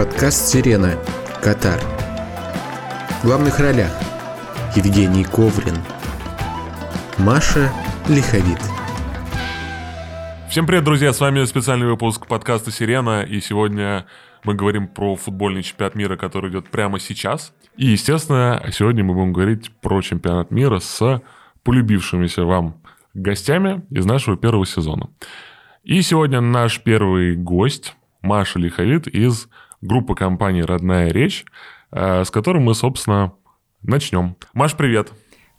Подкаст «Сирена. Катар». В главных ролях Евгений Коврин, Маша Лиховит. Всем привет, друзья! С вами специальный выпуск подкаста «Сирена», и сегодня мы говорим про футбольный чемпионат мира, который идет прямо сейчас. И, естественно, сегодня мы будем говорить про чемпионат мира с полюбившимися вам гостями из нашего первого сезона. И сегодня наш первый гость Маша Лиховит из группы компании «Родная речь», э, с которой мы, собственно, начнем. Маш, привет!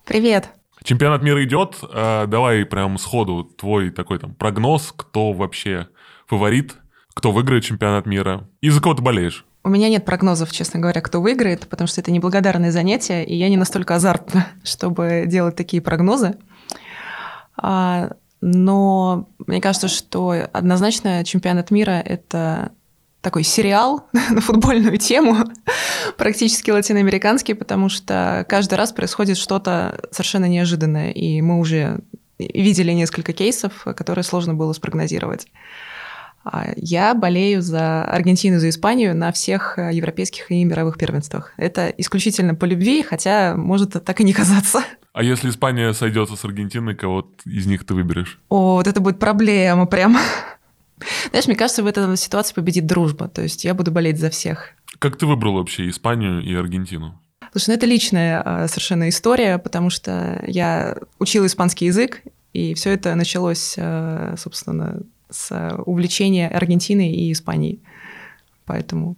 Привет! Чемпионат мира идет. Э, давай прям сходу твой такой там прогноз, кто вообще фаворит, кто выиграет чемпионат мира и за кого ты болеешь. У меня нет прогнозов, честно говоря, кто выиграет, потому что это неблагодарное занятие, и я не настолько азартна, чтобы делать такие прогнозы. А, но мне кажется, что однозначно чемпионат мира – это такой сериал на футбольную тему, практически латиноамериканский, потому что каждый раз происходит что-то совершенно неожиданное, и мы уже видели несколько кейсов, которые сложно было спрогнозировать. А я болею за Аргентину, за Испанию на всех э, европейских и мировых первенствах. Это исключительно по любви, хотя может так и не казаться. А если Испания сойдется с Аргентиной, кого из них ты выберешь? О, вот это будет проблема прям. Знаешь, мне кажется, в этой ситуации победит дружба. То есть я буду болеть за всех. Как ты выбрал вообще Испанию и Аргентину? Слушай, ну это личная а, совершенно история, потому что я учила испанский язык, и все это началось, а, собственно, с увлечения Аргентиной и Испанией. Поэтому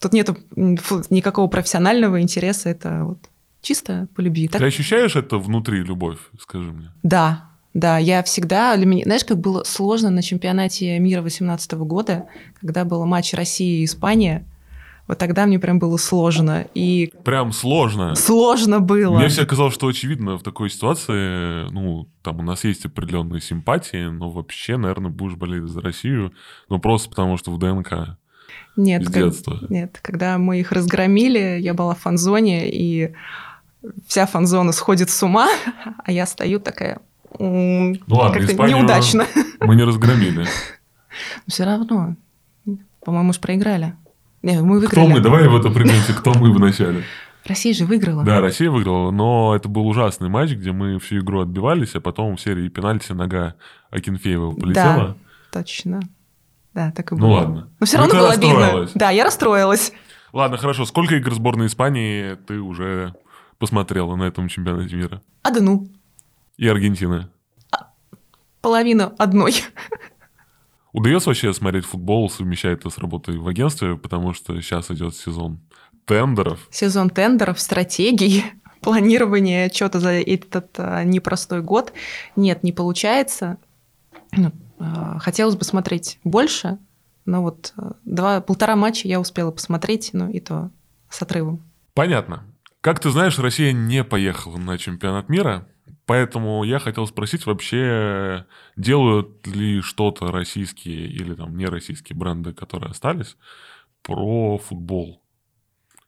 тут нет никакого профессионального интереса, это вот чисто по любви. Ты ощущаешь это внутри, любовь, скажи мне? Да, да, я всегда, для меня, знаешь, как было сложно на чемпионате мира 2018 года, когда был матч России и Испания, вот тогда мне прям было сложно. И прям сложно. Сложно было. Мне все казалось, что очевидно в такой ситуации, ну, там у нас есть определенные симпатии, но вообще, наверное, будешь болеть за Россию, ну, просто потому что в ДНК. Нет, как, нет, когда мы их разгромили, я была в фан-зоне, и вся фан-зона сходит с ума, а я стою такая, ну ладно, Испанию неудачно. Мы не разгромили. Все равно, по-моему, же проиграли. Не, мы выиграли. Кто мы? Давай в это придумайте, кто мы вначале. Россия же выиграла. Да, Россия выиграла, но это был ужасный матч, где мы всю игру отбивались, а потом в серии пенальти нога Акинфеева полетела. Да, точно. Да, так и ну было. Ну ладно. Но все равно было обидно. Да, я расстроилась. Ладно, хорошо. Сколько игр сборной Испании ты уже посмотрела на этом чемпионате мира? Одну. И Аргентины? А, половину одной. Удается вообще смотреть футбол, совмещать это с работой в агентстве, потому что сейчас идет сезон тендеров. Сезон тендеров, стратегий, планирование что-то за этот а, непростой год. Нет, не получается. Ну, а, хотелось бы смотреть больше, но вот два, полтора матча я успела посмотреть, ну и то с отрывом. Понятно. Как ты знаешь, Россия не поехала на чемпионат мира. Поэтому я хотел спросить вообще, делают ли что-то российские или там не российские бренды, которые остались, про футбол?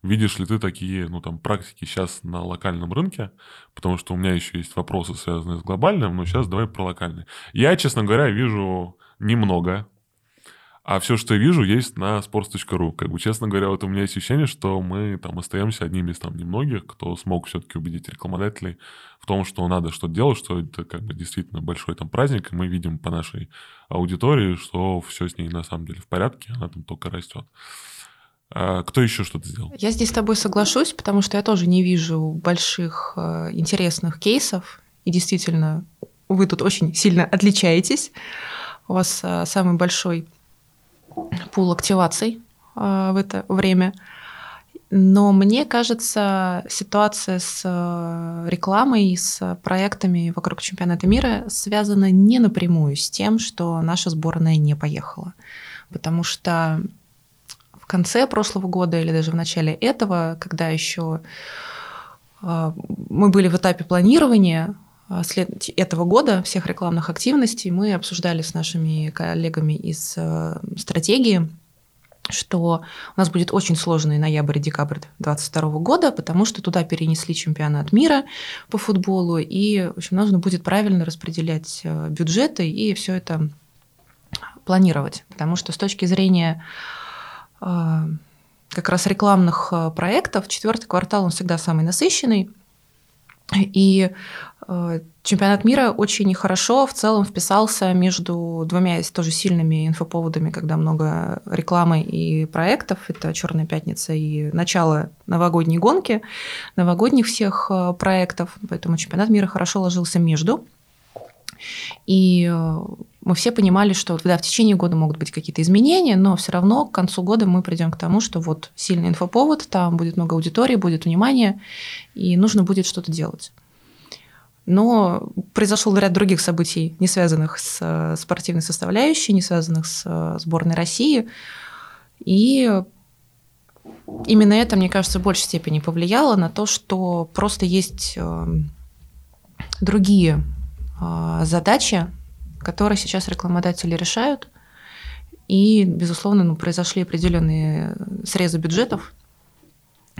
Видишь ли ты такие, ну, там, практики сейчас на локальном рынке? Потому что у меня еще есть вопросы, связанные с глобальным, но сейчас давай про локальный. Я, честно говоря, вижу немного а все, что я вижу, есть на sports.ru. Как бы, честно говоря, вот у меня есть ощущение, что мы там остаемся одними из там немногих, кто смог все-таки убедить рекламодателей в том, что надо что-то делать, что это как бы действительно большой там праздник, и мы видим по нашей аудитории, что все с ней на самом деле в порядке, она там только растет. А кто еще что-то сделал? Я здесь с тобой соглашусь, потому что я тоже не вижу больших э, интересных кейсов, и действительно, вы тут очень сильно отличаетесь. У вас э, самый большой пул активаций а, в это время. Но мне кажется, ситуация с э, рекламой и с проектами вокруг чемпионата мира связана не напрямую с тем, что наша сборная не поехала. Потому что в конце прошлого года или даже в начале этого, когда еще э, мы были в этапе планирования а, этого года всех рекламных активностей мы обсуждали с нашими коллегами из э, стратегии, что у нас будет очень сложный ноябрь и декабрь 2022 года, потому что туда перенесли чемпионат мира по футболу, и в общем, нужно будет правильно распределять э, бюджеты и все это планировать. Потому что с точки зрения э, как раз рекламных проектов. Четвертый квартал, он всегда самый насыщенный. И э, чемпионат мира очень хорошо в целом вписался между двумя тоже сильными инфоповодами, когда много рекламы и проектов. Это Черная пятница и начало новогодней гонки, новогодних всех э, проектов. Поэтому чемпионат мира хорошо ложился между. И э, мы все понимали, что да, в течение года могут быть какие-то изменения, но все равно к концу года мы придем к тому, что вот сильный инфоповод, там будет много аудитории, будет внимание, и нужно будет что-то делать. Но произошел ряд других событий, не связанных с э, спортивной составляющей, не связанных с э, сборной России. И именно это, мне кажется, в большей степени повлияло на то, что просто есть другие а, задачи, которые сейчас рекламодатели решают. И, безусловно, ну, произошли определенные срезы бюджетов,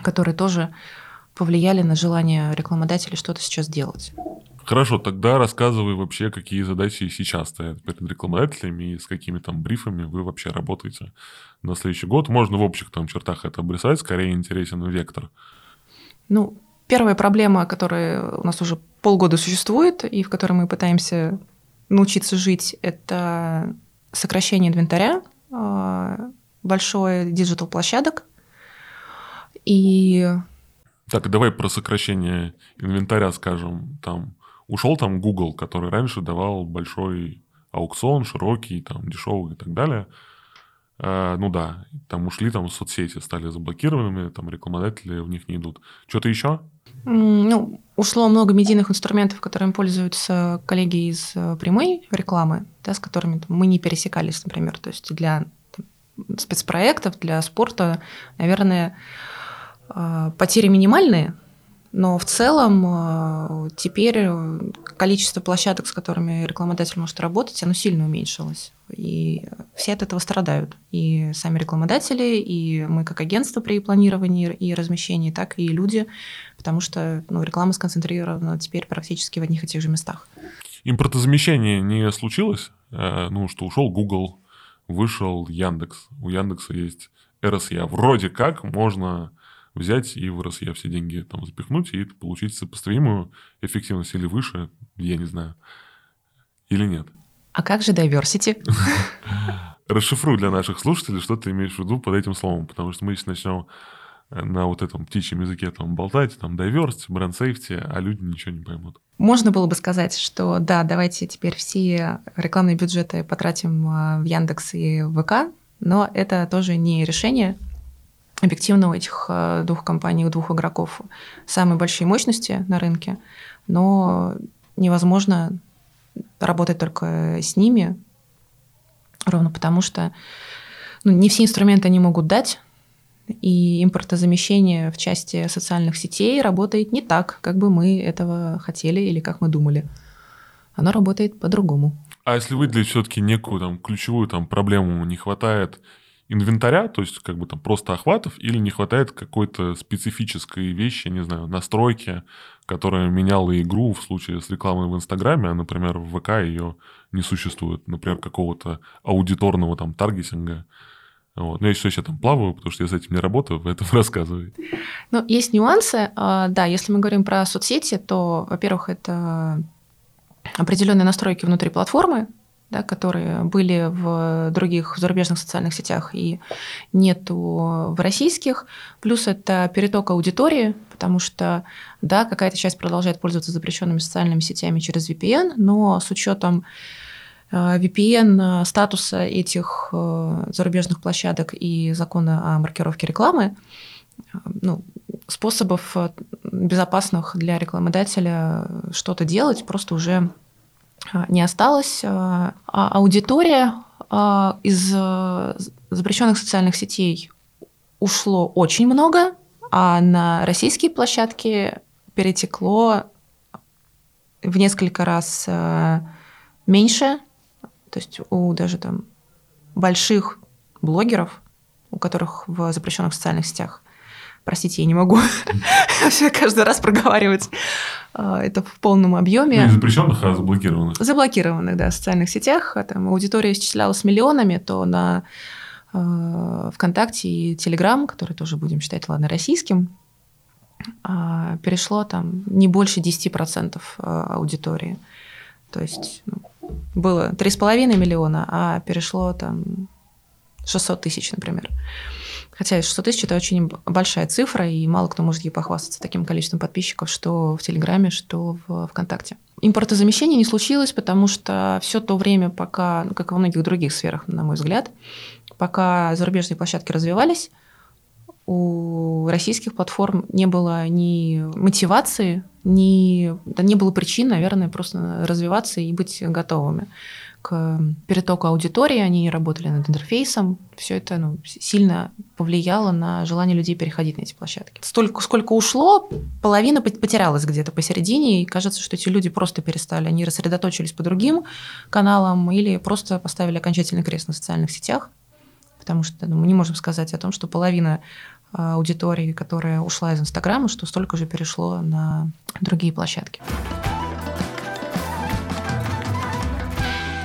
которые тоже повлияли на желание рекламодателей что-то сейчас делать. Хорошо, тогда рассказывай вообще, какие задачи сейчас стоят перед рекламодателями и с какими там брифами вы вообще работаете на следующий год. Можно в общих там чертах это обрисовать, скорее интересен вектор. Ну, первая проблема, которая у нас уже полгода существует и в которой мы пытаемся научиться жить, это сокращение инвентаря, а, больших digital площадок. И... Так, давай про сокращение инвентаря скажем. Там ушел там Google, который раньше давал большой аукцион, широкий, там, дешевый и так далее. А, ну да, там ушли там соцсети, стали заблокированными, там рекламодатели в них не идут. Что-то еще? Ну, ушло много медийных инструментов, которыми пользуются коллеги из э, прямой рекламы, да, с которыми мы не пересекались, например. То есть для там, спецпроектов, для спорта, наверное, э, потери минимальные, но в целом э, теперь количество площадок, с которыми рекламодатель может работать, оно сильно уменьшилось. И все от этого страдают. И сами рекламодатели, и мы как агентство при планировании и размещении, так и люди, потому что ну, реклама сконцентрирована теперь практически в одних и тех же местах. Импортозамещение не случилось? Э, ну, что ушел Google, вышел Яндекс. У Яндекса есть РСЯ. Вроде как можно взять и в РСЯ все деньги там запихнуть и получить сопоставимую эффективность или выше, я не знаю, или нет. А как же diversity? Расшифруй для наших слушателей, что ты имеешь в виду под этим словом, потому что мы сейчас начнем э, на вот этом птичьем языке там болтать, там diversity, бренд safety, а люди ничего не поймут. Можно было бы сказать, что да, давайте теперь все рекламные бюджеты потратим э, в Яндекс и ВК, но это тоже не решение, Объективно у этих э, двух компаний, у двух игроков самые большие мощности на рынке, но невозможно работать только с ними, ровно потому что ну, не все инструменты они могут дать, и импортозамещение в части социальных сетей работает не так, как бы мы этого хотели или как мы думали. Оно работает по-другому. А если выделить все-таки некую там ключевую там проблему, не хватает инвентаря, то есть как бы там просто охватов, или не хватает какой-то специфической вещи, не знаю, настройки, которая меняла игру в случае с рекламой в Инстаграме, а, например, в ВК ее не существует, например, какого-то аудиторного там таргетинга. Вот. Но я еще сейчас там плаваю, потому что я с этим не работаю, поэтому рассказывай. Ну, есть нюансы. А, да, если мы говорим про соцсети, то, во-первых, это определенные настройки внутри платформы, да, которые были в других зарубежных социальных сетях и нету в российских. Плюс это переток аудитории, потому что, да, какая-то часть продолжает пользоваться запрещенными социальными сетями через VPN, но с учетом э, VPN э, статуса этих э, зарубежных площадок и закона о маркировке рекламы, ну, способов безопасных для рекламодателя что-то делать просто уже не осталось. А, а аудитория из э, запрещенных социальных сетей ушло очень много, а на российские площадки перетекло в несколько раз э, меньше. То есть у даже там больших блогеров, у которых в запрещенных социальных сетях Простите, я не могу каждый раз проговаривать а, это в полном объеме. Ну, не запрещенных, а заблокированных. Заблокированных, да, в социальных сетях. А там аудитория исчислялась миллионами, то на ВКонтакте и Телеграм, который тоже будем считать, ладно, российским, а, перешло там не больше 10% аудитории. То есть ну, было 3,5 миллиона, а перешло там 600 тысяч, например. Хотя 600 тысяч – это очень большая цифра, и мало кто может ей похвастаться таким количеством подписчиков, что в Телеграме, что в ВКонтакте. Импортозамещение не случилось, потому что все то время, пока, ну, как и во многих других сферах, на мой взгляд, пока зарубежные площадки развивались, у российских платформ не было ни мотивации, ни, да не было причин, наверное, просто развиваться и быть готовыми к перетоку аудитории, они работали над интерфейсом, все это ну, сильно повлияло на желание людей переходить на эти площадки. Столько, сколько ушло, половина потерялась где-то посередине, и кажется, что эти люди просто перестали, они рассредоточились по другим каналам или просто поставили окончательный крест на социальных сетях, потому что ну, мы не можем сказать о том, что половина а, аудитории, которая ушла из Инстаграма, что столько же перешло на другие площадки.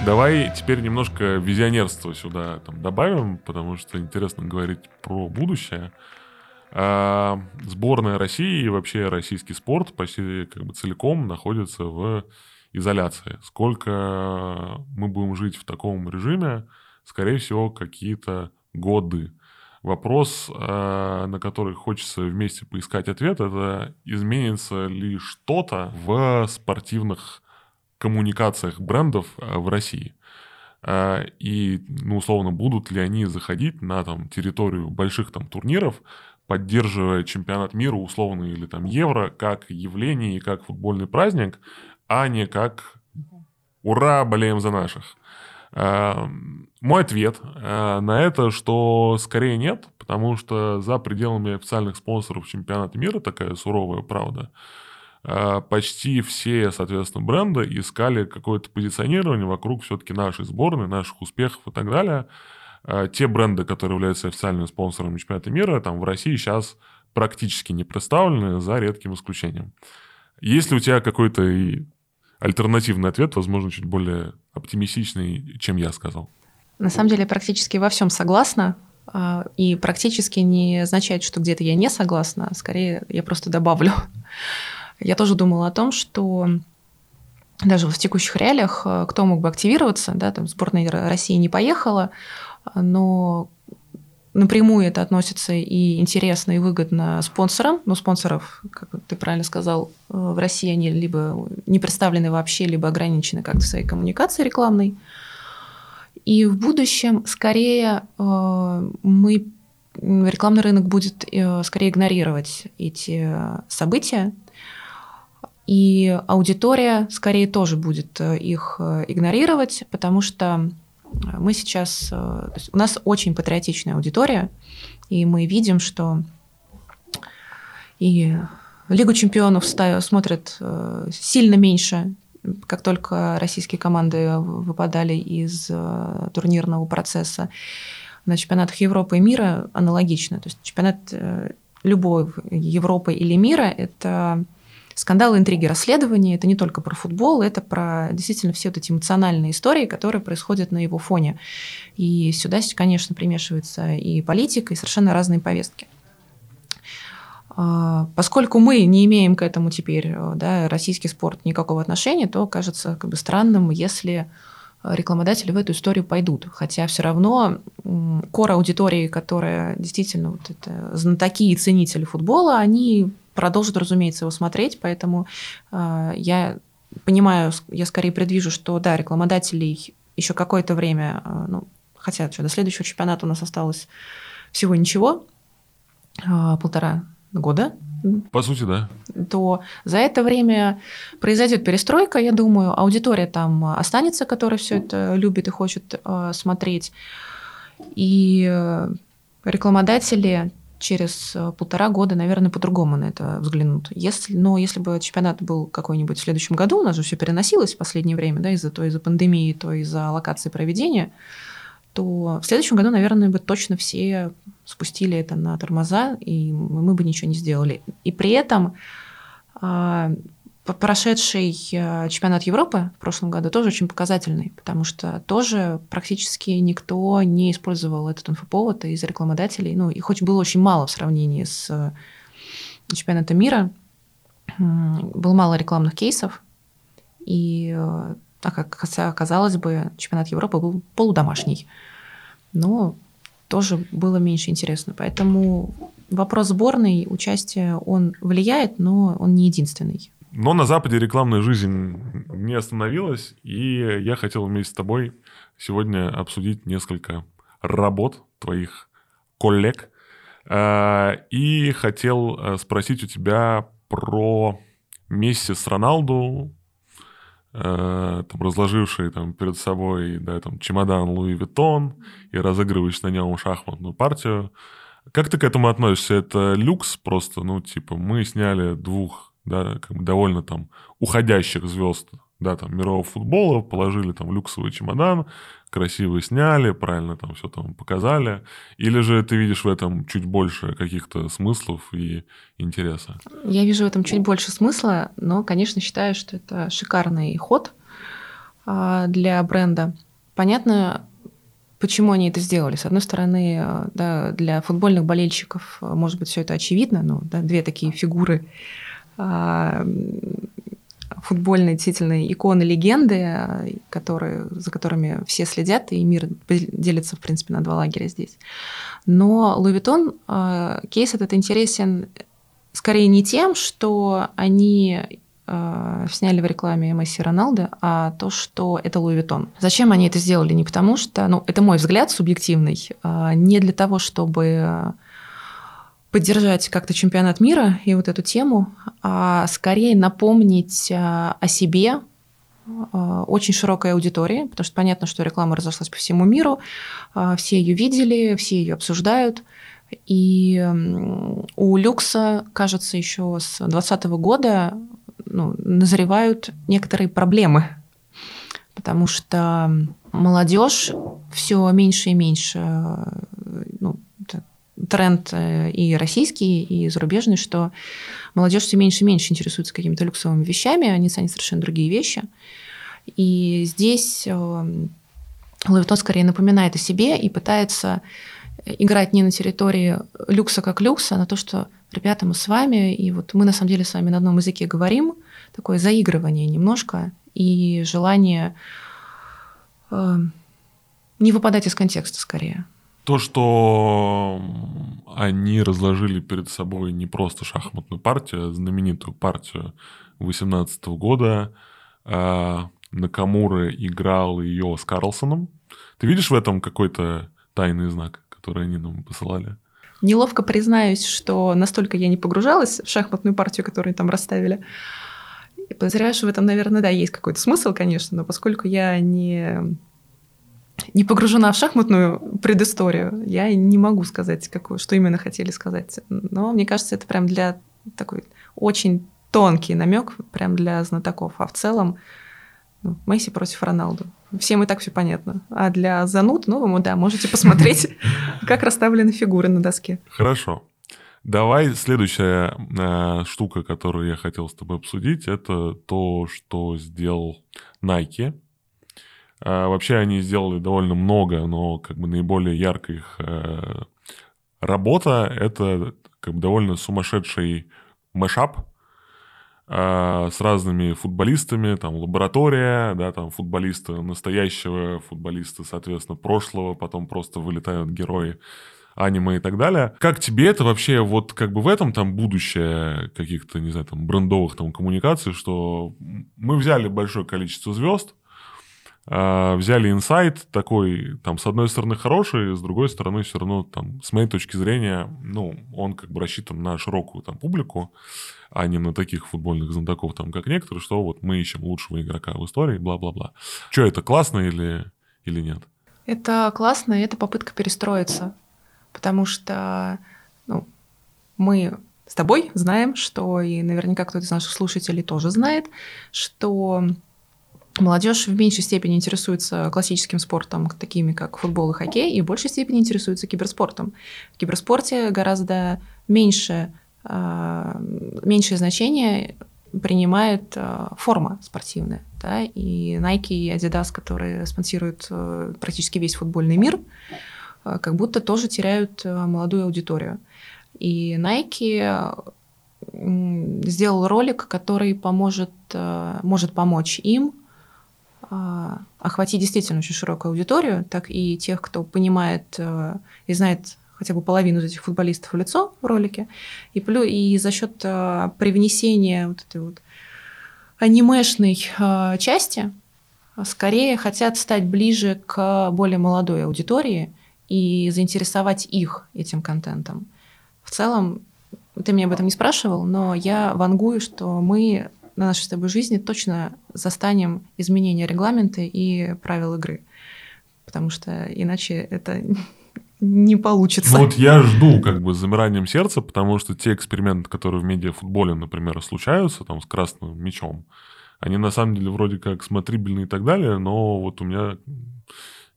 Давай теперь немножко визионерства сюда там, добавим, потому что интересно говорить про будущее. А, сборная России и вообще российский спорт почти как бы целиком находится в изоляции. Сколько мы будем жить в таком режиме, скорее всего, какие-то годы. Вопрос, а, на который хочется вместе поискать ответ, это изменится ли что-то в спортивных коммуникациях брендов э, в России. Э, и, ну, условно, будут ли они заходить на там, территорию больших там турниров, поддерживая чемпионат мира, условно, или там Евро, как явление и как футбольный праздник, а не как «Ура, болеем за наших». Э, мой ответ на это, что скорее нет, потому что за пределами официальных спонсоров чемпионата мира такая суровая правда – почти все, соответственно, бренды искали какое-то позиционирование вокруг все-таки нашей сборной, наших успехов и так далее. А, те бренды, которые являются официальным спонсором чемпионата мира, там в России сейчас практически не представлены, за редким исключением. Есть ли у тебя какой-то альтернативный ответ, возможно, чуть более оптимистичный, чем я сказал? На самом деле, практически во всем согласна. А, и практически не означает, что где-то я не согласна, скорее я просто добавлю. Я тоже думала о том, что даже в текущих реалиях э, кто мог бы активироваться, да, там сборная России не поехала, но напрямую это относится и интересно, и выгодно спонсорам. Но спонсоров, как ты правильно сказал, э, в России они либо не представлены вообще, либо ограничены как-то своей коммуникацией рекламной. И в будущем скорее э, мы рекламный рынок будет скорее игнорировать эти события, и аудитория скорее тоже будет э, их э, игнорировать, потому что мы сейчас... Э, у нас очень патриотичная аудитория, и мы видим, что и Лигу чемпионов смотрят сильно меньше, как только российские команды выпадали из турнирного процесса. На чемпионатах Европы и мира аналогично. То есть чемпионат любой Европы или мира – это скандалы, интриги, расследования – это не только про футбол, это про действительно все вот эти эмоциональные истории, которые происходят на его фоне. И сюда, конечно, примешивается и политика, и совершенно разные повестки. А, поскольку мы не имеем к этому теперь, да, российский спорт никакого отношения, то кажется как бы странным, если рекламодатели в эту историю пойдут. Хотя все равно кора аудитории, которая действительно вот это знатоки и ценители футбола, они продолжат, разумеется, его смотреть, поэтому э, я понимаю, я скорее предвижу, что да, рекламодателей еще какое-то время, э, ну, хотя что, до следующего чемпионата у нас осталось всего ничего, э, полтора года. По сути, да. То за это время произойдет перестройка, я думаю, аудитория там останется, которая все это любит и хочет э, смотреть. И э, рекламодатели через э, полтора года, наверное, по-другому на это взглянут. Если, но если бы чемпионат был какой-нибудь в следующем году, у нас же все переносилось в последнее время, да, из-за то из-за пандемии, то из-за локации проведения, то в следующем году, наверное, бы точно все спустили это на тормоза, и мы бы ничего не сделали. И при этом а, прошедший э, чемпионат Европы в прошлом году тоже очень показательный, потому что тоже практически никто не использовал этот инфоповод из рекламодателей. Ну, их хоть было очень мало в сравнении с э, чемпионатом мира. Было мало рекламных кейсов. И, а как оказалось бы, чемпионат Европы был полудомашний. Но тоже было меньше интересно. Поэтому вопрос сборной, участия, он влияет, но он не единственный. Но на Западе рекламная жизнь не остановилась, и я хотел вместе с тобой сегодня обсудить несколько работ твоих коллег. А, и хотел э, спросить у тебя про Месси с Роналду, э, там, разложивший там, перед собой да, там, чемодан Луи Виттон и разыгрываешь на нем шахматную партию. Как ты к этому относишься? Это люкс просто? Ну, типа, мы сняли двух да, как бы довольно там уходящих звезд, да, там, мирового футбола, положили там люксовый чемодан, красиво сняли, правильно там все там показали, или же ты видишь в этом чуть больше каких-то смыслов и интереса? Я вижу в этом чуть больше смысла, но, конечно, считаю, что это шикарный ход а, для бренда. Понятно, почему они это сделали. С одной стороны, да, для футбольных болельщиков, может быть, все это очевидно, но да, две такие фигуры а, футбольные действительно иконы, легенды, которые, за которыми все следят, и мир делится, в принципе, на два лагеря здесь. Но Луи а, кейс этот интересен скорее не тем, что они а, сняли в рекламе Месси Роналду, а то, что это Louis Vuitton. Зачем они это сделали? Не потому что, ну, это мой взгляд субъективный, не для того, чтобы поддержать как-то чемпионат мира и вот эту тему, а скорее напомнить а, о себе а, очень широкой аудитории, потому что понятно, что реклама разошлась по всему миру, а, все ее видели, все ее обсуждают. И у Люкса, кажется, еще с 2020 года ну, назревают некоторые проблемы, потому что молодежь все меньше и меньше тренд э, и российский, и зарубежный, что молодежь все меньше и меньше интересуется какими-то люксовыми вещами, они ценят совершенно другие вещи. И здесь Левитон скорее напоминает о себе и пытается играть не на территории люкса как люкса, а на то, что ребята, мы с вами, и вот мы на самом деле с вами на одном языке говорим, такое заигрывание немножко и желание э, не выпадать из контекста скорее. То, что они разложили перед собой не просто шахматную партию, а знаменитую партию 18 года. А, Накамура играл ее с Карлсоном. Ты видишь в этом какой-то тайный знак, который они нам посылали? Неловко признаюсь, что настолько я не погружалась в шахматную партию, которую там расставили. И подозреваю, что в этом, наверное, да, есть какой-то смысл, конечно, но поскольку я не не погружена в шахматную предысторию, я не могу сказать, какую, что именно хотели сказать. Но мне кажется, это прям для такой очень тонкий намек, прям для знатоков. А в целом ну, Месси против Роналду. Всем и так все понятно. А для зануд новому, да, можете посмотреть, как расставлены фигуры на доске. Хорошо. Давай следующая э, штука, которую я хотел с тобой обсудить, это то, что сделал Nike а, вообще они сделали довольно много, но как бы наиболее яркая их э, работа – это как бы довольно сумасшедший мэшап а, с разными футболистами, там лаборатория, да, там футболисты настоящего, футболисты, соответственно, прошлого, потом просто вылетают герои аниме и так далее. Как тебе это вообще вот как бы в этом там будущее каких-то, не знаю, там брендовых там коммуникаций, что мы взяли большое количество звезд, взяли инсайт такой, там, с одной стороны хороший, с другой стороны все равно, там, с моей точки зрения, ну, он как бы рассчитан на широкую там публику, а не на таких футбольных знатоков, там, как некоторые, что вот мы ищем лучшего игрока в истории, бла-бла-бла. Что, это классно или, или нет? Это классно, и это попытка перестроиться, потому что ну, мы с тобой знаем, что, и наверняка кто-то из наших слушателей тоже знает, что Молодежь в меньшей степени интересуется классическим спортом, такими как футбол и хоккей, и в большей степени интересуется киберспортом. В киберспорте гораздо меньше, а, меньшее значение принимает э, форма спортивная. Да? И Nike и Adidas, которые спонсируют э, практически весь футбольный мир, э, как будто тоже теряют э, молодую аудиторию. И Nike сделал ролик, который поможет, э, может помочь им охватить действительно очень широкую аудиторию, так и тех, кто понимает э, и знает хотя бы половину из этих футболистов в лицо в ролике, и, плюс, и за счет привнесения вот этой вот анимешной части скорее хотят стать ближе к более молодой аудитории и заинтересовать их этим контентом. В целом, ты меня об этом не спрашивал, но я вангую, что мы на нашей с тобой жизни точно застанем изменения регламента и правил игры. Потому что иначе это не получится. Ну вот я жду как бы с замиранием сердца, потому что те эксперименты, которые в медиафутболе, например, случаются там с красным мячом, они на самом деле вроде как смотрибельные и так далее, но вот у меня...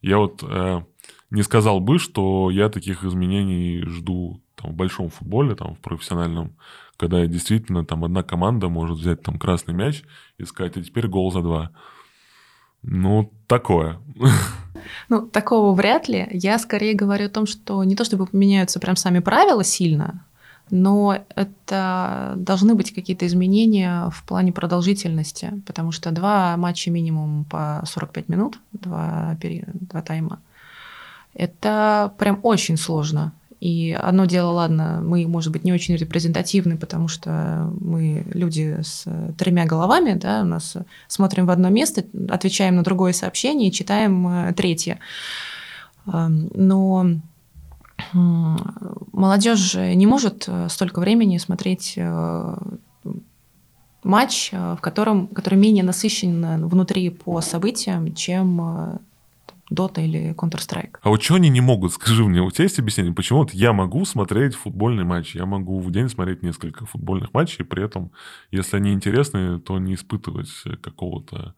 Я вот э, не сказал бы, что я таких изменений жду там, в большом футболе, там, в профессиональном, когда действительно там одна команда может взять там красный мяч и сказать, а теперь гол за два. Ну, такое. Ну, такого вряд ли. Я скорее говорю о том, что не то чтобы поменяются прям сами правила сильно, но это должны быть какие-то изменения в плане продолжительности, потому что два матча минимум по 45 минут, два, два тайма, это прям очень сложно. И одно дело, ладно, мы, может быть, не очень репрезентативны, потому что мы люди с тремя головами, да, у нас смотрим в одно место, отвечаем на другое сообщение и читаем э, третье. Но молодежь же не может э, столько времени смотреть э, матч, в котором, который менее насыщен внутри по событиям, чем Dota или Counter-Strike. А вот что они не могут? Скажи мне, у тебя есть объяснение, почему вот я могу смотреть футбольный матч, я могу в день смотреть несколько футбольных матчей, при этом, если они интересны, то не испытывать какого-то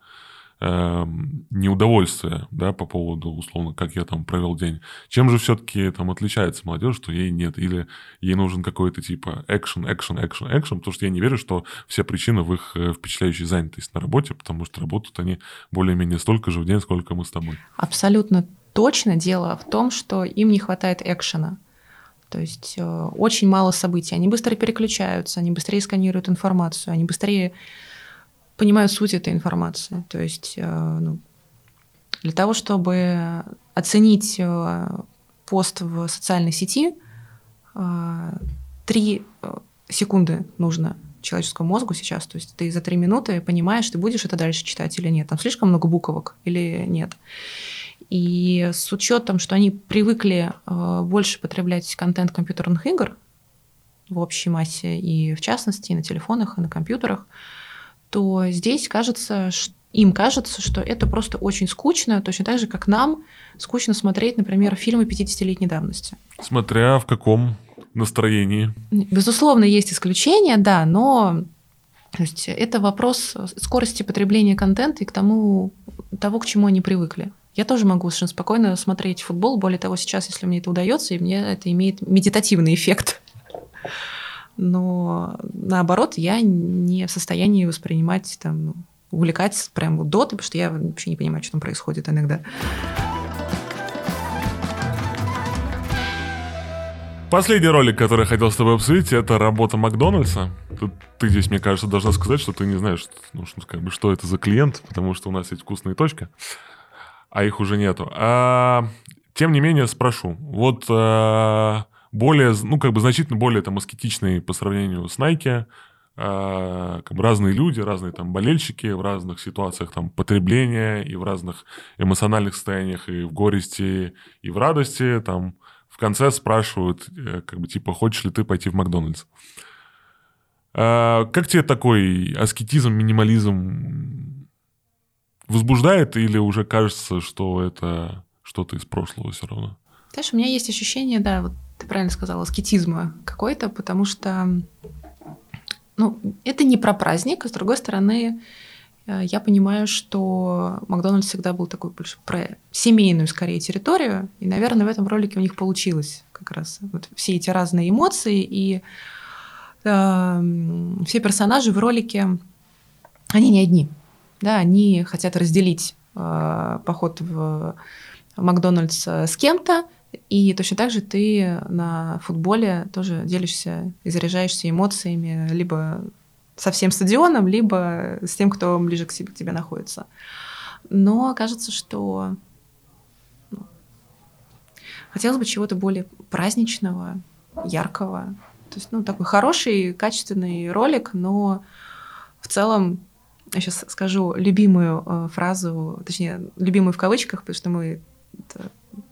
э, неудовольствия, да, по поводу, условно, как я там провел день. Чем же все-таки там отличается молодежь, что ей нет? Или ей нужен какой-то типа экшен, экшен, экшен, экшен, потому что я не верю, что вся причина в их э, впечатляющей занятости на работе, потому что работают они более-менее столько же в день, сколько мы с тобой. Абсолютно точно дело в том, что им не хватает экшена. То есть э, очень мало событий. Они быстро переключаются, они быстрее сканируют информацию, они быстрее понимают суть этой информации. То есть э, ну, для того, чтобы оценить э, пост в социальной сети, э, три секунды нужно человеческому мозгу сейчас. То есть ты за три минуты понимаешь, ты будешь это дальше читать или нет. Там слишком много буквок или нет. И с учетом, что они привыкли больше потреблять контент компьютерных игр в общей массе, и в частности и на телефонах, и на компьютерах, то здесь кажется, им кажется, что это просто очень скучно, точно так же, как нам скучно смотреть, например, фильмы 50-летней давности. Смотря в каком настроении. Безусловно, есть исключения, да, но то есть это вопрос скорости потребления контента и к тому, того, к чему они привыкли. Я тоже могу совершенно спокойно смотреть футбол. Более того, сейчас, если мне это удается, и мне это имеет медитативный эффект но наоборот, я не в состоянии воспринимать там, ну, увлекать прям вот доты, потому что я вообще не понимаю, что там происходит иногда. Последний ролик, который я хотел с тобой обсудить, это работа Макдональдса. Тут ты здесь, мне кажется, должна сказать, что ты не знаешь, ну, что, как бы, что это за клиент, потому что у нас есть вкусные точки, а их уже нету. А, тем не менее, спрошу. Вот а, более, ну, как бы значительно более там аскетичный по сравнению с Nike, бы разные люди, разные там болельщики в разных ситуациях там потребления и в разных эмоциональных состояниях, и в горести, и в радости, там в конце спрашивают, э, как бы типа, хочешь ли ты пойти в Макдональдс? Э, как тебе такой аскетизм, минимализм возбуждает или уже кажется, что это что-то из прошлого все равно? Знаешь, у меня есть ощущение, да, вот ты правильно сказала, аскетизма какой-то, потому что ну, это не про праздник, а с другой стороны, э, я понимаю, что Макдональдс всегда был такой больше про семейную, скорее, территорию, и, наверное, в этом ролике у них получилось как раз вот все эти разные эмоции и э, все персонажи в ролике, они не одни. Да, они хотят разделить э, поход в Макдональдс с кем-то, и точно так же ты на футболе тоже делишься и заряжаешься эмоциями либо со всем стадионом, либо с тем, кто ближе к, себе, к тебе находится. Но кажется, что ну, хотелось бы чего-то более праздничного, яркого. То есть, ну, такой хороший, качественный ролик, но в целом, я сейчас скажу любимую э, фразу, точнее, любимую в кавычках, потому что мы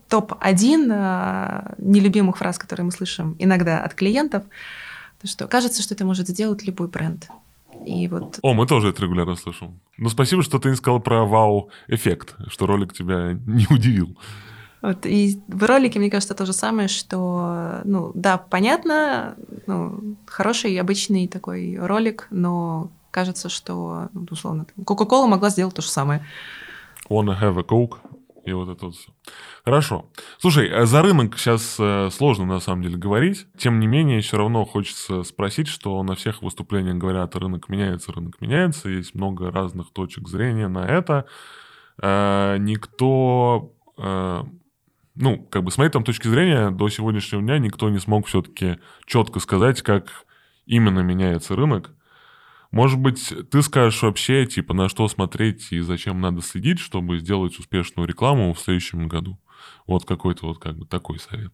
топ-1 э, нелюбимых фраз, которые мы слышим иногда от клиентов, то что кажется, что это может сделать любой бренд. И вот... О, мы тоже это регулярно слышим. Ну, спасибо, что ты не сказал про вау-эффект, что ролик тебя не удивил. Вот, и в ролике, мне кажется, то же самое, что, ну, да, понятно, ну, хороший, обычный такой ролик, но кажется, что, ну, условно, Coca-Cola могла сделать то же самое. Wanna have a Coke? И вот это вот все. Хорошо. Слушай, э, за рынок сейчас э, сложно на самом деле говорить. Тем не менее, все равно хочется спросить, что на всех выступлениях говорят, рынок меняется, рынок меняется. Есть много разных точек зрения на это. Э, никто ну, как бы с моей там точки зрения, до сегодняшнего дня никто не смог все-таки четко сказать, как именно меняется рынок. Может быть, ты скажешь вообще, типа, на что смотреть и зачем надо следить, чтобы сделать успешную рекламу в следующем году? Вот какой-то вот как бы такой совет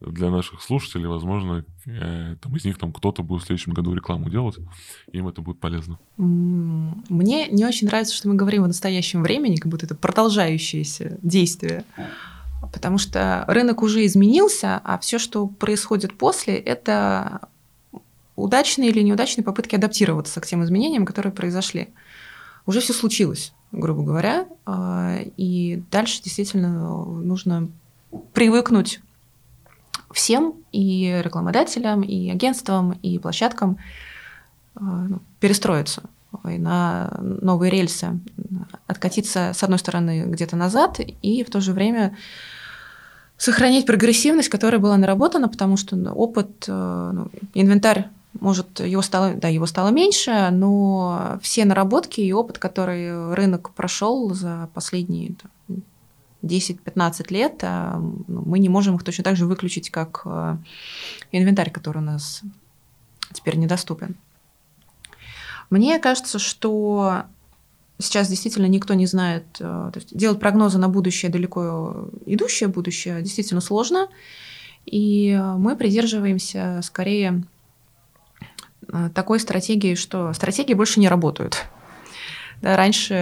для наших слушателей. Возможно, э, там, из них там кто-то будет в следующем году рекламу делать, им это будет полезно. Мне не очень нравится, что мы говорим о настоящем времени, как будто это продолжающееся действие. Потому что рынок уже изменился, а все, что происходит после, это удачные или неудачные попытки адаптироваться к тем изменениям, которые произошли. Уже все случилось, грубо говоря, а, и дальше действительно нужно привыкнуть всем, и рекламодателям, и агентствам, и площадкам а, ну, перестроиться на новые рельсы, откатиться, с одной стороны, где-то назад, и в то же время сохранить прогрессивность, которая была наработана, потому что опыт, э, ну, инвентарь может, его стало, да, его стало меньше, но все наработки и опыт, который рынок прошел за последние 10-15 лет, а, ну, мы не можем их точно так же выключить, как э, инвентарь, который у нас теперь недоступен. Мне кажется, что сейчас действительно никто не знает, э, то есть делать прогнозы на будущее, далеко идущее будущее, действительно сложно. И мы придерживаемся скорее такой стратегии, что стратегии больше не работают. Да, раньше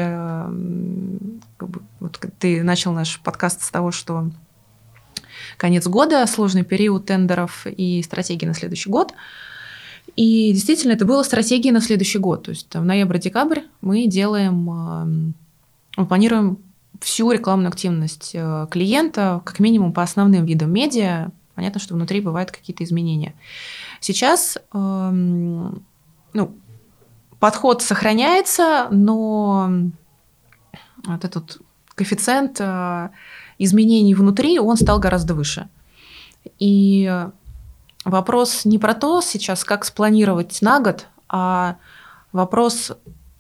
как бы, вот ты начал наш подкаст с того, что конец года, сложный период тендеров и стратегии на следующий год. И действительно, это было стратегией на следующий год. То есть в ноябрь-декабрь мы делаем, мы планируем всю рекламную активность э, клиента, как минимум по основным видам медиа. Понятно, что внутри бывают какие-то изменения. Сейчас эм, ну, подход сохраняется, но вот этот коэффициент э, изменений внутри, он стал гораздо выше. И вопрос не про то сейчас, как спланировать на год, а вопрос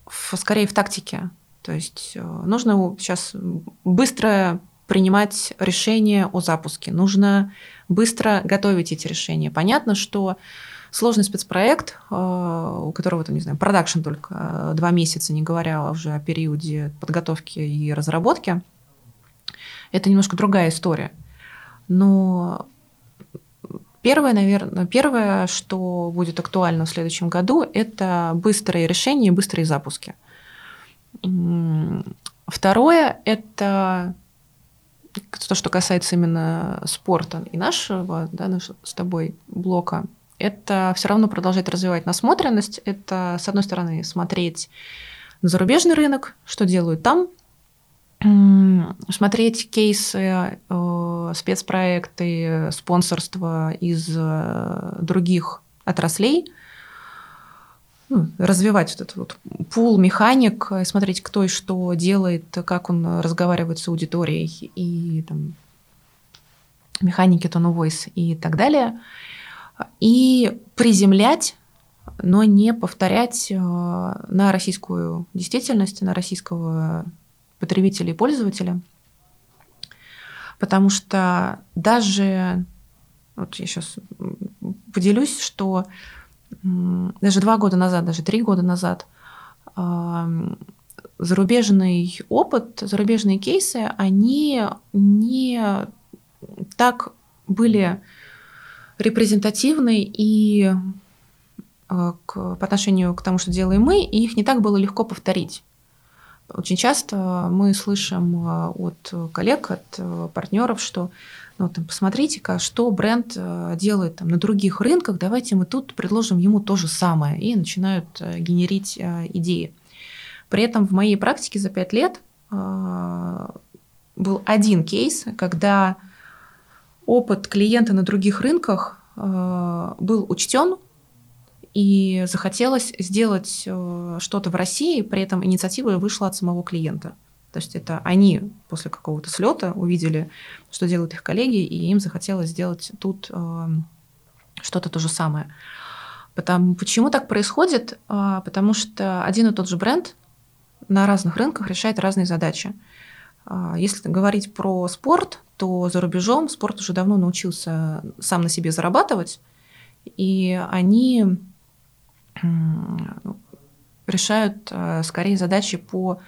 в, скорее в тактике. То есть э, нужно сейчас быстро принимать решения о запуске, нужно быстро готовить эти решения. Понятно, что сложный спецпроект, э, у которого, там, не знаю, продакшн только э, два месяца, не говоря уже о периоде подготовки и разработки, это немножко другая история. Но Первое, наверное, первое, что будет актуально в следующем году, это быстрые решения и быстрые запуски. Второе – это то, что касается именно спорта и нашего, да, нашего с тобой блока, это все равно продолжать развивать насмотренность. Это, с одной стороны, смотреть на зарубежный рынок, что делают там, смотреть кейсы, э, спецпроекты, спонсорство из э, других отраслей, ну, развивать вот этот вот пул механик, смотреть, кто и что делает, как он разговаривает с аудиторией и там, механики tone voice и так далее. И приземлять но не повторять на российскую действительность, на российского потребителя и пользователя. Потому что даже, вот я сейчас поделюсь, что даже два года назад, даже три года назад зарубежный опыт, зарубежные кейсы, они не так были репрезентативны и э, к, по отношению к тому, что делаем мы, и их не так было легко повторить. Очень часто мы слышим э, от коллег, от э, партнеров, что ну, там, посмотрите-ка, что бренд делает там, на других рынках, давайте мы тут предложим ему то же самое, и начинают генерить идеи. При этом в моей практике за пять лет был один кейс, когда опыт клиента на других рынках э, был учтен, и захотелось сделать э, что-то в России, при этом инициатива вышла от самого клиента. То есть это они после какого-то слета увидели, что делают их коллеги, и им захотелось сделать тут э, что-то то же самое. Потому, почему так происходит? Потому что один и тот же бренд на разных рынках решает разные задачи. Если говорить про спорт, то за рубежом спорт уже давно научился сам на себе зарабатывать, и они решают э, скорее задачи по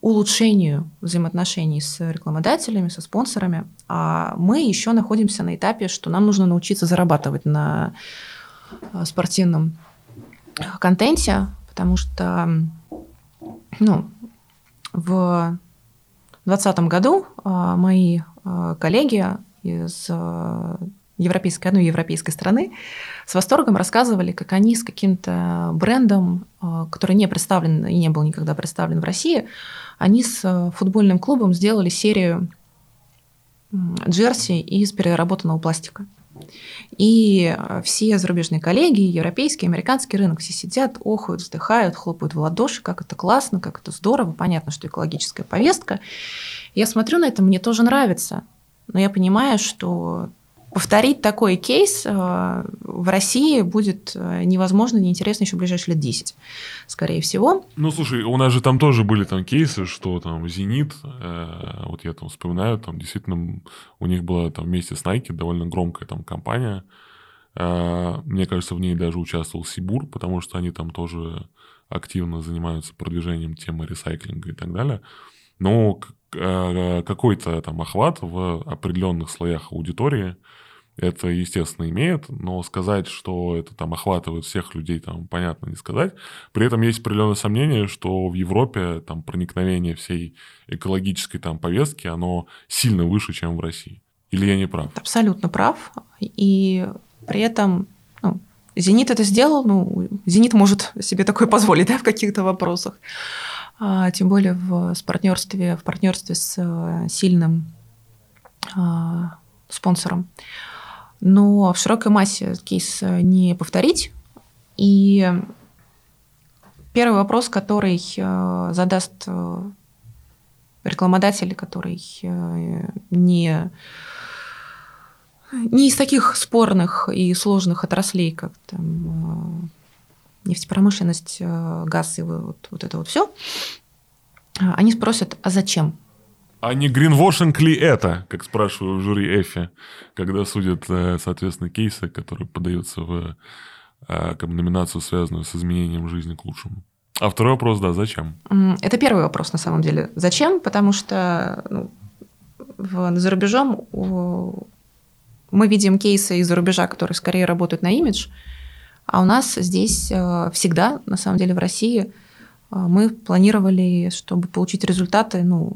улучшению взаимоотношений с рекламодателями, со спонсорами, а мы еще находимся на этапе, что нам нужно научиться зарабатывать на э, спортивном контенте, потому что ну, в 2020 году э, мои Э, коллеги из европейской, одной европейской страны с восторгом рассказывали, как они с каким-то брендом, э, который не представлен и не был никогда представлен в России, они с футбольным клубом сделали серию джерси из переработанного пластика. И все зарубежные коллеги, европейский, американский рынок, все сидят, охают, вздыхают, хлопают в ладоши, как это классно, как это здорово, понятно, что экологическая повестка. Я смотрю на это, мне тоже нравится, но я понимаю, что повторить такой кейс э, в России будет э, невозможно, неинтересно еще в ближайшие лет 10, скорее всего. Ну, слушай, у нас же там тоже были там кейсы, что там «Зенит», э, вот я там вспоминаю, там действительно у них была там вместе с Nike довольно громкая там компания, мне кажется, в ней даже участвовал Сибур, потому что они там тоже активно занимаются продвижением темы ресайклинга и так далее. Но э, какой-то там охват в определенных слоях аудитории – это, естественно, имеет, но сказать, что это там охватывает всех людей, там, понятно, не сказать. При этом есть определенное сомнение, что в Европе там проникновение всей экологической там повестки, оно сильно выше, чем в России. Или я не прав? Абсолютно прав. И при этом ну, Зенит это сделал, ну, Зенит может себе такое позволить, да, в каких-то вопросах. А, тем более в, партнерстве, в партнерстве с э, сильным а, спонсором но в широкой массе кейс э, не повторить. И первый вопрос, который э, задаст рекламодатель, который не, не из таких спорных и сложных отраслей, как там, нефтепромышленность, газ и вот, вот это вот все, они спросят, а зачем? А не гринвошинг ли это, как спрашиваю в жюри Эфи, когда судят, э, соответственно, кейсы, которые подаются в э, как номинацию, связанную с изменением жизни к лучшему? А второй вопрос, да, зачем? Это первый вопрос, на самом деле. Зачем? Потому что ну, в, за рубежом мы видим кейсы из-за рубежа, которые скорее работают на имидж, а у нас здесь э, всегда, на самом деле, в России мы планировали, чтобы получить результаты, ну,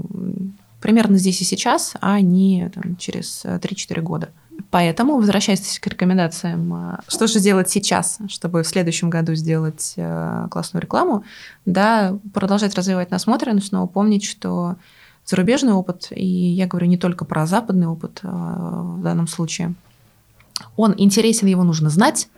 примерно здесь и сейчас, а не там, через 3-4 года. Поэтому, возвращаясь к рекомендациям, э, что же делать сейчас, чтобы в следующем году сделать э, классную рекламу, да, продолжать развивать насмотренность, но помнить, что зарубежный опыт, и я говорю не только про западный опыт э, в данном случае, он интересен, его нужно знать,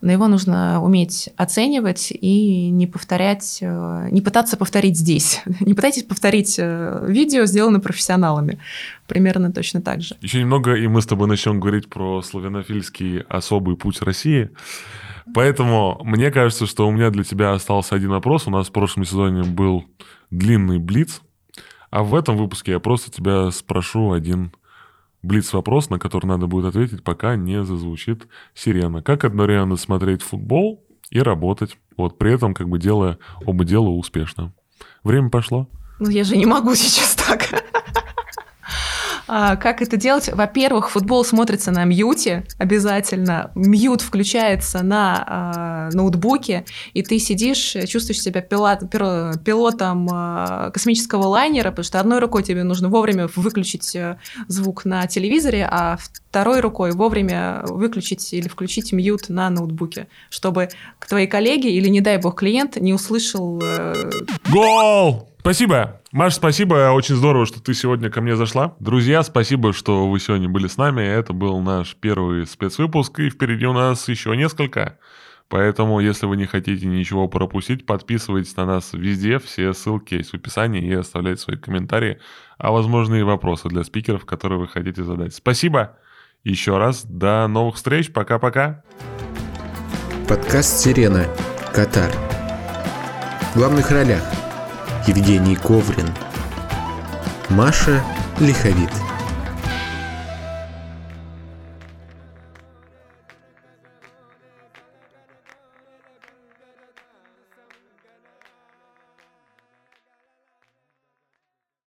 но его нужно уметь оценивать и не повторять, э, не пытаться повторить здесь. Не пытайтесь повторить э, видео, сделанное профессионалами. Примерно точно так же. Еще немного, и мы с тобой начнем говорить про славянофильский особый путь России. Поэтому мне кажется, что у меня для тебя остался один вопрос. У нас в прошлом сезоне был длинный блиц, а в этом выпуске я просто тебя спрошу один блиц-вопрос, на который надо будет ответить, пока не зазвучит сирена. Как одновременно смотреть футбол и работать, вот при этом как бы делая оба дела успешно? Время пошло? Ну, я же не могу сейчас так. А, как это делать? Во-первых, футбол смотрится на мьюте обязательно. Мьют включается на э, ноутбуке, и ты сидишь, чувствуешь себя пилот, пилотом э, космического лайнера, потому что одной рукой тебе нужно вовремя выключить э, звук на телевизоре, а второй рукой вовремя выключить или включить мьют на ноутбуке, чтобы твои коллеги или, не дай бог, клиент не услышал... Э... Гол! Спасибо. Маш, спасибо. Очень здорово, что ты сегодня ко мне зашла. Друзья, спасибо, что вы сегодня были с нами. Это был наш первый спецвыпуск, и впереди у нас еще несколько. Поэтому, если вы не хотите ничего пропустить, подписывайтесь на нас везде. Все ссылки есть в описании и оставляйте свои комментарии, а возможно и вопросы для спикеров, которые вы хотите задать. Спасибо. Еще раз. До новых встреч. Пока-пока. Подкаст «Сирена. Катар». В главных ролях Евгений Коврин, Маша Лиховит.